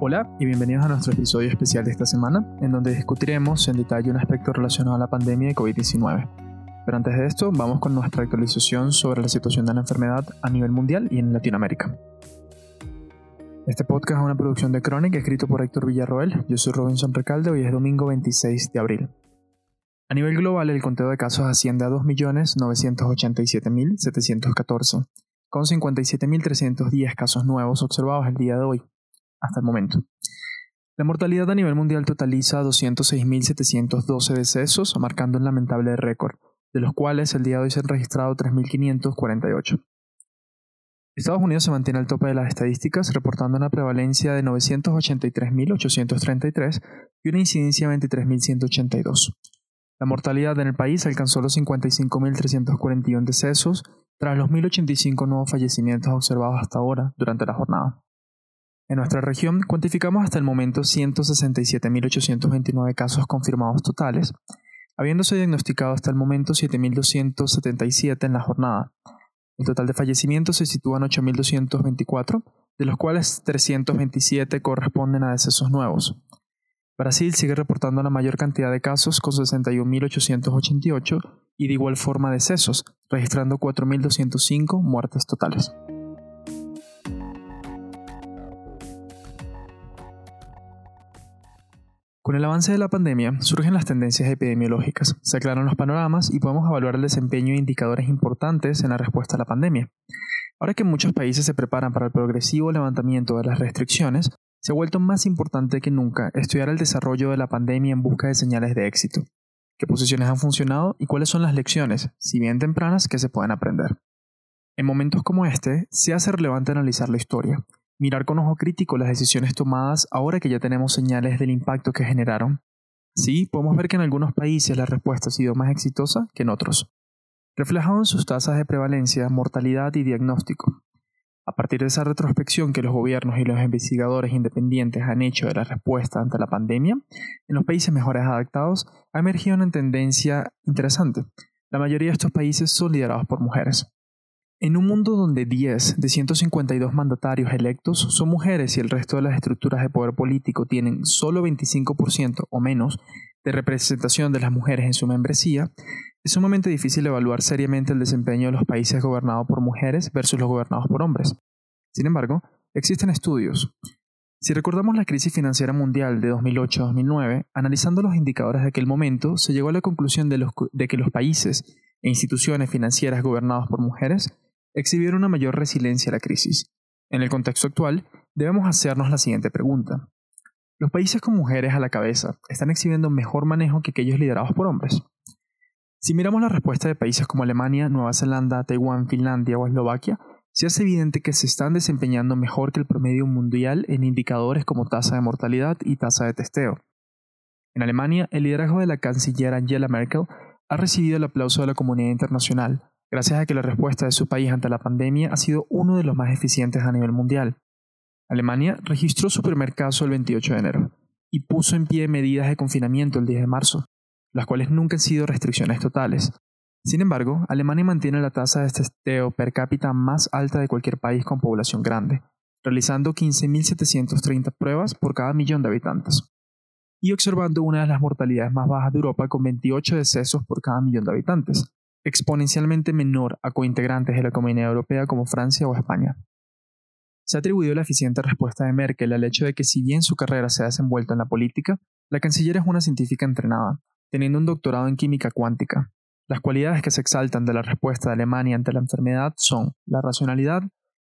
Hola y bienvenidos a nuestro episodio especial de esta semana, en donde discutiremos en detalle un aspecto relacionado a la pandemia de COVID-19. Pero antes de esto, vamos con nuestra actualización sobre la situación de la enfermedad a nivel mundial y en Latinoamérica. Este podcast es una producción de Chronic escrito por Héctor Villarroel. Yo soy Robinson Recalde y es domingo 26 de abril. A nivel global, el conteo de casos asciende a 2.987.714, con 57.310 casos nuevos observados el día de hoy, hasta el momento. La mortalidad a nivel mundial totaliza 206.712 decesos, marcando un lamentable récord, de los cuales el día de hoy se han registrado 3.548. Estados Unidos se mantiene al tope de las estadísticas, reportando una prevalencia de 983.833 y una incidencia de 23.182. La mortalidad en el país alcanzó los 55.341 decesos, tras los 1.085 nuevos fallecimientos observados hasta ahora durante la jornada. En nuestra región cuantificamos hasta el momento 167.829 casos confirmados totales, habiéndose diagnosticado hasta el momento 7.277 en la jornada. El total de fallecimientos se sitúa en 8.224, de los cuales 327 corresponden a decesos nuevos. Brasil sigue reportando la mayor cantidad de casos con 61.888 y de igual forma decesos, registrando 4.205 muertes totales. Con el avance de la pandemia surgen las tendencias epidemiológicas, se aclaran los panoramas y podemos evaluar el desempeño de indicadores importantes en la respuesta a la pandemia. Ahora que muchos países se preparan para el progresivo levantamiento de las restricciones, se ha vuelto más importante que nunca estudiar el desarrollo de la pandemia en busca de señales de éxito, qué posiciones han funcionado y cuáles son las lecciones, si bien tempranas, que se pueden aprender. En momentos como este, se hace relevante analizar la historia, mirar con ojo crítico las decisiones tomadas ahora que ya tenemos señales del impacto que generaron. Sí, podemos ver que en algunos países la respuesta ha sido más exitosa que en otros, reflejado en sus tasas de prevalencia, mortalidad y diagnóstico. A partir de esa retrospección que los gobiernos y los investigadores independientes han hecho de la respuesta ante la pandemia, en los países mejores adaptados ha emergido una tendencia interesante. La mayoría de estos países son liderados por mujeres. En un mundo donde 10 de 152 mandatarios electos son mujeres y el resto de las estructuras de poder político tienen solo 25% o menos de representación de las mujeres en su membresía, es sumamente difícil evaluar seriamente el desempeño de los países gobernados por mujeres versus los gobernados por hombres. Sin embargo, existen estudios. Si recordamos la crisis financiera mundial de 2008-2009, analizando los indicadores de aquel momento, se llegó a la conclusión de, de que los países e instituciones financieras gobernados por mujeres exhibieron una mayor resiliencia a la crisis. En el contexto actual, debemos hacernos la siguiente pregunta. ¿Los países con mujeres a la cabeza están exhibiendo mejor manejo que aquellos liderados por hombres? Si miramos la respuesta de países como Alemania, Nueva Zelanda, Taiwán, Finlandia o Eslovaquia, se hace evidente que se están desempeñando mejor que el promedio mundial en indicadores como tasa de mortalidad y tasa de testeo. En Alemania, el liderazgo de la canciller Angela Merkel ha recibido el aplauso de la comunidad internacional, gracias a que la respuesta de su país ante la pandemia ha sido uno de los más eficientes a nivel mundial. Alemania registró su primer caso el 28 de enero y puso en pie medidas de confinamiento el 10 de marzo, las cuales nunca han sido restricciones totales. Sin embargo, Alemania mantiene la tasa de testeo per cápita más alta de cualquier país con población grande, realizando 15.730 pruebas por cada millón de habitantes, y observando una de las mortalidades más bajas de Europa con 28 decesos por cada millón de habitantes, exponencialmente menor a cointegrantes de la Comunidad Europea como Francia o España. Se ha atribuido la eficiente respuesta de Merkel al hecho de que si bien su carrera se ha desenvuelto en la política, la canciller es una científica entrenada, teniendo un doctorado en química cuántica. Las cualidades que se exaltan de la respuesta de Alemania ante la enfermedad son la racionalidad,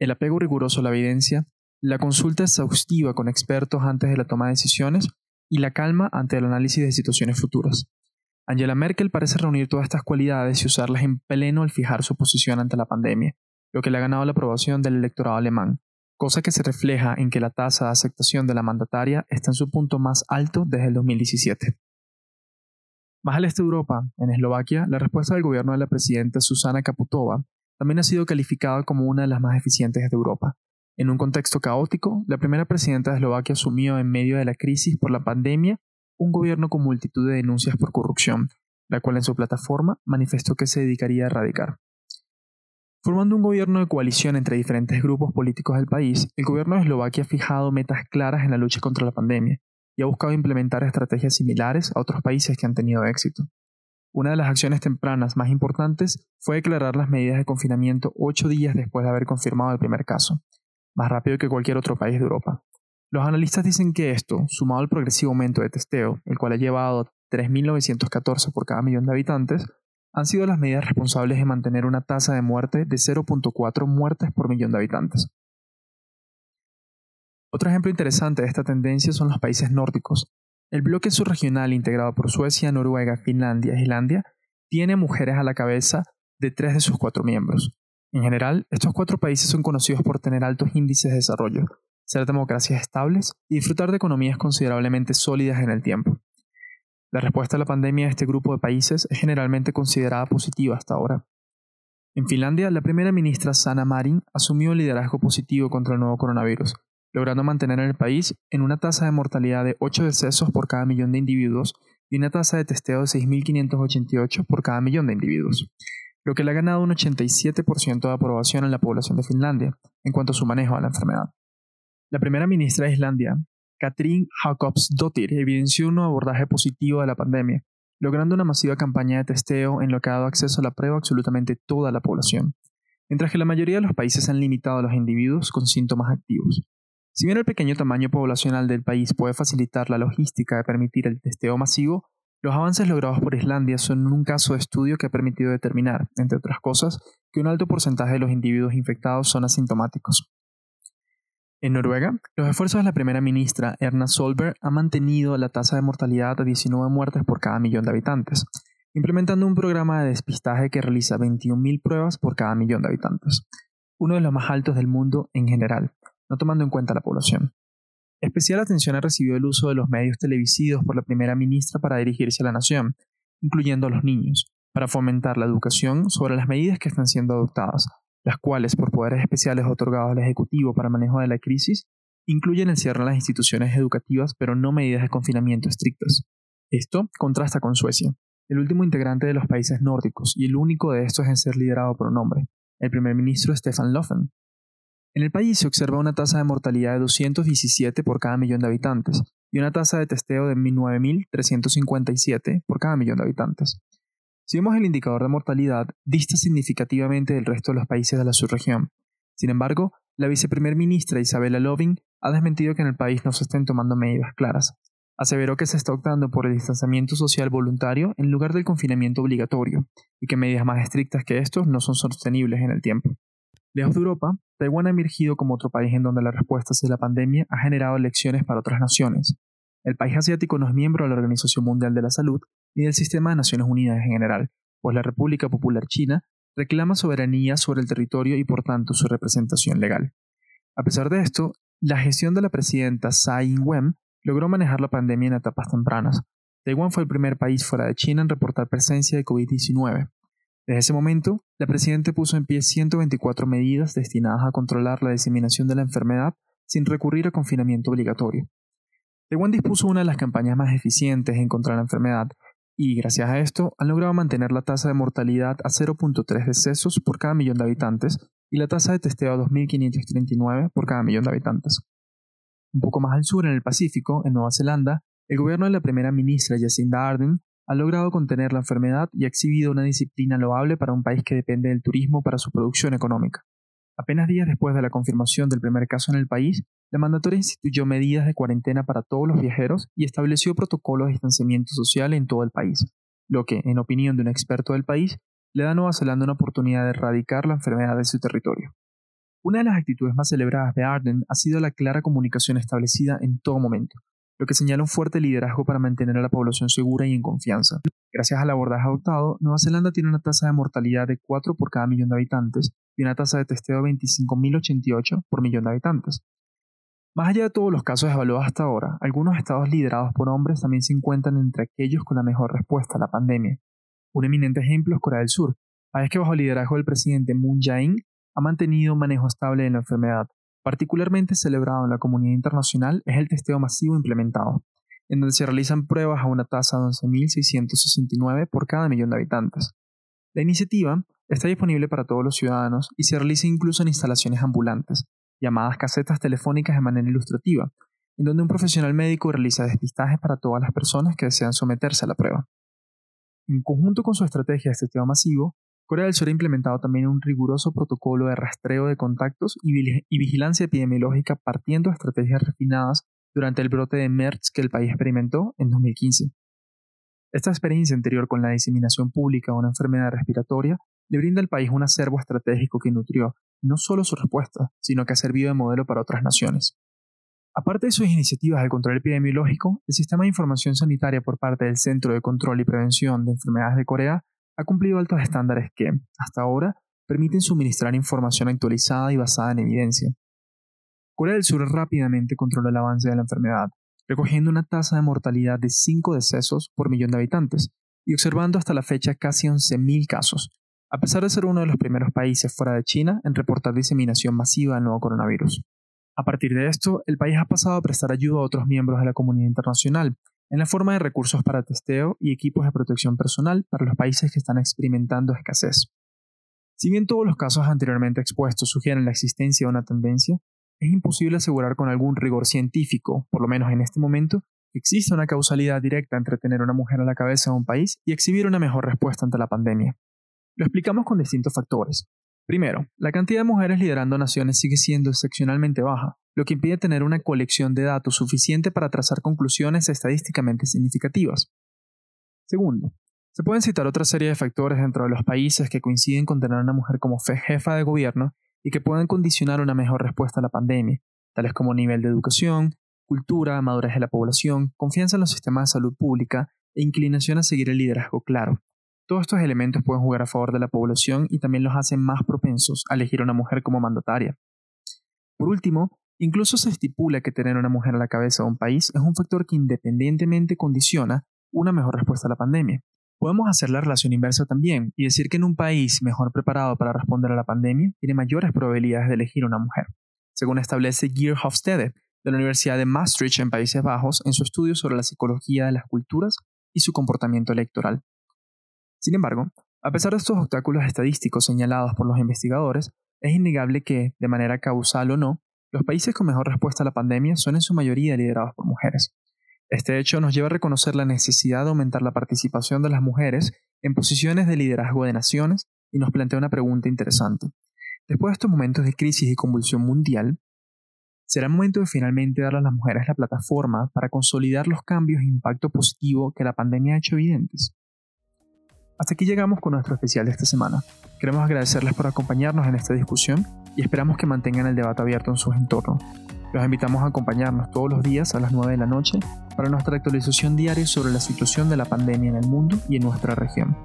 el apego riguroso a la evidencia, la consulta exhaustiva con expertos antes de la toma de decisiones y la calma ante el análisis de situaciones futuras. Angela Merkel parece reunir todas estas cualidades y usarlas en pleno al fijar su posición ante la pandemia, lo que le ha ganado la aprobación del electorado alemán, cosa que se refleja en que la tasa de aceptación de la mandataria está en su punto más alto desde el 2017. Más al este de Europa, en Eslovaquia, la respuesta del gobierno de la presidenta Susana Kaputova también ha sido calificada como una de las más eficientes de Europa. En un contexto caótico, la primera presidenta de Eslovaquia asumió en medio de la crisis por la pandemia un gobierno con multitud de denuncias por corrupción, la cual en su plataforma manifestó que se dedicaría a erradicar. Formando un gobierno de coalición entre diferentes grupos políticos del país, el gobierno de Eslovaquia ha fijado metas claras en la lucha contra la pandemia y ha buscado implementar estrategias similares a otros países que han tenido éxito. Una de las acciones tempranas más importantes fue declarar las medidas de confinamiento ocho días después de haber confirmado el primer caso, más rápido que cualquier otro país de Europa. Los analistas dicen que esto, sumado al progresivo aumento de testeo, el cual ha llevado a 3.914 por cada millón de habitantes, han sido las medidas responsables de mantener una tasa de muerte de 0.4 muertes por millón de habitantes. Otro ejemplo interesante de esta tendencia son los países nórdicos. El bloque subregional integrado por Suecia, Noruega, Finlandia e Islandia tiene mujeres a la cabeza de tres de sus cuatro miembros. En general, estos cuatro países son conocidos por tener altos índices de desarrollo, ser democracias estables y disfrutar de economías considerablemente sólidas en el tiempo. La respuesta a la pandemia de este grupo de países es generalmente considerada positiva hasta ahora. En Finlandia, la primera ministra Sanna Marin asumió el liderazgo positivo contra el nuevo coronavirus, logrando mantener el país en una tasa de mortalidad de 8 decesos por cada millón de individuos y una tasa de testeo de 6.588 por cada millón de individuos, lo que le ha ganado un 87% de aprobación en la población de Finlandia en cuanto a su manejo de la enfermedad. La primera ministra de Islandia, Katrin Jakobsdottir, evidenció un abordaje positivo de la pandemia, logrando una masiva campaña de testeo en lo que ha dado acceso a la prueba a absolutamente toda la población, mientras que la mayoría de los países han limitado a los individuos con síntomas activos. Si bien el pequeño tamaño poblacional del país puede facilitar la logística de permitir el testeo masivo, los avances logrados por Islandia son un caso de estudio que ha permitido determinar, entre otras cosas, que un alto porcentaje de los individuos infectados son asintomáticos. En Noruega, los esfuerzos de la primera ministra Erna Solberg han mantenido la tasa de mortalidad a 19 muertes por cada millón de habitantes, implementando un programa de despistaje que realiza 21.000 pruebas por cada millón de habitantes, uno de los más altos del mundo en general, no tomando en cuenta la población. Especial atención ha recibido el uso de los medios televisivos por la primera ministra para dirigirse a la nación, incluyendo a los niños, para fomentar la educación sobre las medidas que están siendo adoptadas, las cuales, por poderes especiales otorgados al Ejecutivo para el manejo de la crisis, incluyen el cierre de las instituciones educativas, pero no medidas de confinamiento estrictas. Esto contrasta con Suecia, el último integrante de los países nórdicos y el único de estos en ser liderado por un hombre, el primer ministro Stefan Löfven. En el país se observa una tasa de mortalidad de 217 por cada millón de habitantes y una tasa de testeo de 9.357 por cada millón de habitantes. Si vemos el indicador de mortalidad, dista significativamente del resto de los países de la subregión. Sin embargo, la viceprimer ministra Isabella Loving ha desmentido que en el país no se estén tomando medidas claras. Aseveró que se está optando por el distanciamiento social voluntario en lugar del confinamiento obligatorio, y que medidas más estrictas que estos no son sostenibles en el tiempo. Lejos de Europa, Taiwán ha emergido como otro país en donde la respuesta hacia la pandemia ha generado lecciones para otras naciones. El país asiático no es miembro de la Organización Mundial de la Salud ni del sistema de Naciones Unidas en general, pues la República Popular China reclama soberanía sobre el territorio y por tanto su representación legal. A pesar de esto, la gestión de la presidenta Tsai Ing-wen logró manejar la pandemia en etapas tempranas. Taiwán fue el primer país fuera de China en reportar presencia de COVID-19. Desde ese momento, la presidenta puso en pie 124 medidas destinadas a controlar la diseminación de la enfermedad sin recurrir a confinamiento obligatorio. Taiwán dispuso una de las campañas más eficientes en contra la enfermedad y gracias a esto han logrado mantener la tasa de mortalidad a 0.3 decesos por cada millón de habitantes y la tasa de testeo a 2.539 por cada millón de habitantes. Un poco más al sur, en el Pacífico, en Nueva Zelanda, el gobierno de la primera ministra Jacinda Ardern ha logrado contener la enfermedad y ha exhibido una disciplina loable para un país que depende del turismo para su producción económica. Apenas días después de la confirmación del primer caso en el país, la mandatoria instituyó medidas de cuarentena para todos los viajeros y estableció protocolos de distanciamiento social en todo el país, lo que, en opinión de un experto del país, le da a Nueva Zelanda una oportunidad de erradicar la enfermedad de su territorio. Una de las actitudes más celebradas de Arden ha sido la clara comunicación establecida en todo momento, lo que señala un fuerte liderazgo para mantener a la población segura y en confianza. Gracias al abordaje adoptado, Nueva Zelanda tiene una tasa de mortalidad de 4 por cada millón de habitantes y una tasa de testeo de 25.088 por millón de habitantes, más allá de todos los casos evaluados hasta ahora, algunos estados liderados por hombres también se encuentran entre aquellos con la mejor respuesta a la pandemia. Un eminente ejemplo es Corea del Sur, país que bajo el liderazgo del presidente Moon Jae-in ha mantenido un manejo estable de la enfermedad. Particularmente celebrado en la comunidad internacional es el testeo masivo implementado, en donde se realizan pruebas a una tasa de 11.669 por cada millón de habitantes. La iniciativa Está disponible para todos los ciudadanos y se realiza incluso en instalaciones ambulantes, llamadas casetas telefónicas de manera ilustrativa, en donde un profesional médico realiza despistajes para todas las personas que desean someterse a la prueba. En conjunto con su estrategia de testeo masivo, Corea del Sur ha implementado también un riguroso protocolo de rastreo de contactos y, vigilancia epidemiológica partiendo de estrategias refinadas durante el brote de MERS que el país experimentó en 2015. Esta experiencia anterior con la diseminación pública de una enfermedad respiratoria le brinda al país un acervo estratégico que nutrió no solo su respuesta, sino que ha servido de modelo para otras naciones. Aparte de sus iniciativas de control epidemiológico, el sistema de información sanitaria por parte del Centro de Control y Prevención de Enfermedades de Corea ha cumplido altos estándares que, hasta ahora, permiten suministrar información actualizada y basada en evidencia. Corea del Sur rápidamente controló el avance de la enfermedad, recogiendo una tasa de mortalidad de 5 decesos por millón de habitantes y observando hasta la fecha casi 11.000 casos, a pesar de ser uno de los primeros países fuera de China en reportar diseminación masiva del nuevo coronavirus. A partir de esto, el país ha pasado a prestar ayuda a otros miembros de la comunidad internacional, en la forma de recursos para testeo y equipos de protección personal para los países que están experimentando escasez. Si bien todos los casos anteriormente expuestos sugieren la existencia de una tendencia, es imposible asegurar con algún rigor científico, por lo menos en este momento, que existe una causalidad directa entre tener una mujer a la cabeza de un país y exhibir una mejor respuesta ante la pandemia. Lo explicamos con distintos factores. Primero, la cantidad de mujeres liderando naciones sigue siendo excepcionalmente baja, lo que impide tener una colección de datos suficiente para trazar conclusiones estadísticamente significativas. Segundo, se pueden citar otra serie de factores dentro de los países que coinciden con tener a una mujer como jefa de gobierno y que pueden condicionar una mejor respuesta a la pandemia, tales como nivel de educación, cultura, madurez de la población, confianza en los sistemas de salud pública e inclinación a seguir el liderazgo claro. Todos estos elementos pueden jugar a favor de la población y también los hacen más propensos a elegir a una mujer como mandataria. Por último, incluso se estipula que tener una mujer a la cabeza de un país es un factor que independientemente condiciona una mejor respuesta a la pandemia. Podemos hacer la relación inversa también y decir que en un país mejor preparado para responder a la pandemia tiene mayores probabilidades de elegir una mujer, según establece Geir Hofstede de la Universidad de Maastricht en Países Bajos en su estudio sobre la psicología de las culturas y su comportamiento electoral. Sin embargo, a pesar de estos obstáculos estadísticos señalados por los investigadores, es innegable que, de manera causal o no, los países con mejor respuesta a la pandemia son en su mayoría liderados por mujeres. Este hecho nos lleva a reconocer la necesidad de aumentar la participación de las mujeres en posiciones de liderazgo de naciones y nos plantea una pregunta interesante. Después de estos momentos de crisis y convulsión mundial, será el momento de finalmente darle a las mujeres la plataforma para consolidar los cambios e impacto positivo que la pandemia ha hecho evidentes. Hasta aquí llegamos con nuestro especial de esta semana. Queremos agradecerles por acompañarnos en esta discusión y esperamos que mantengan el debate abierto en sus entornos. Los invitamos a acompañarnos todos los días a las 9 de la noche para nuestra actualización diaria sobre la situación de la pandemia en el mundo y en nuestra región.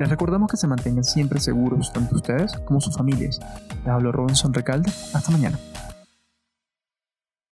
Les recordamos que se mantengan siempre seguros tanto ustedes como sus familias. Les hablo Robinson Recalde. Hasta mañana.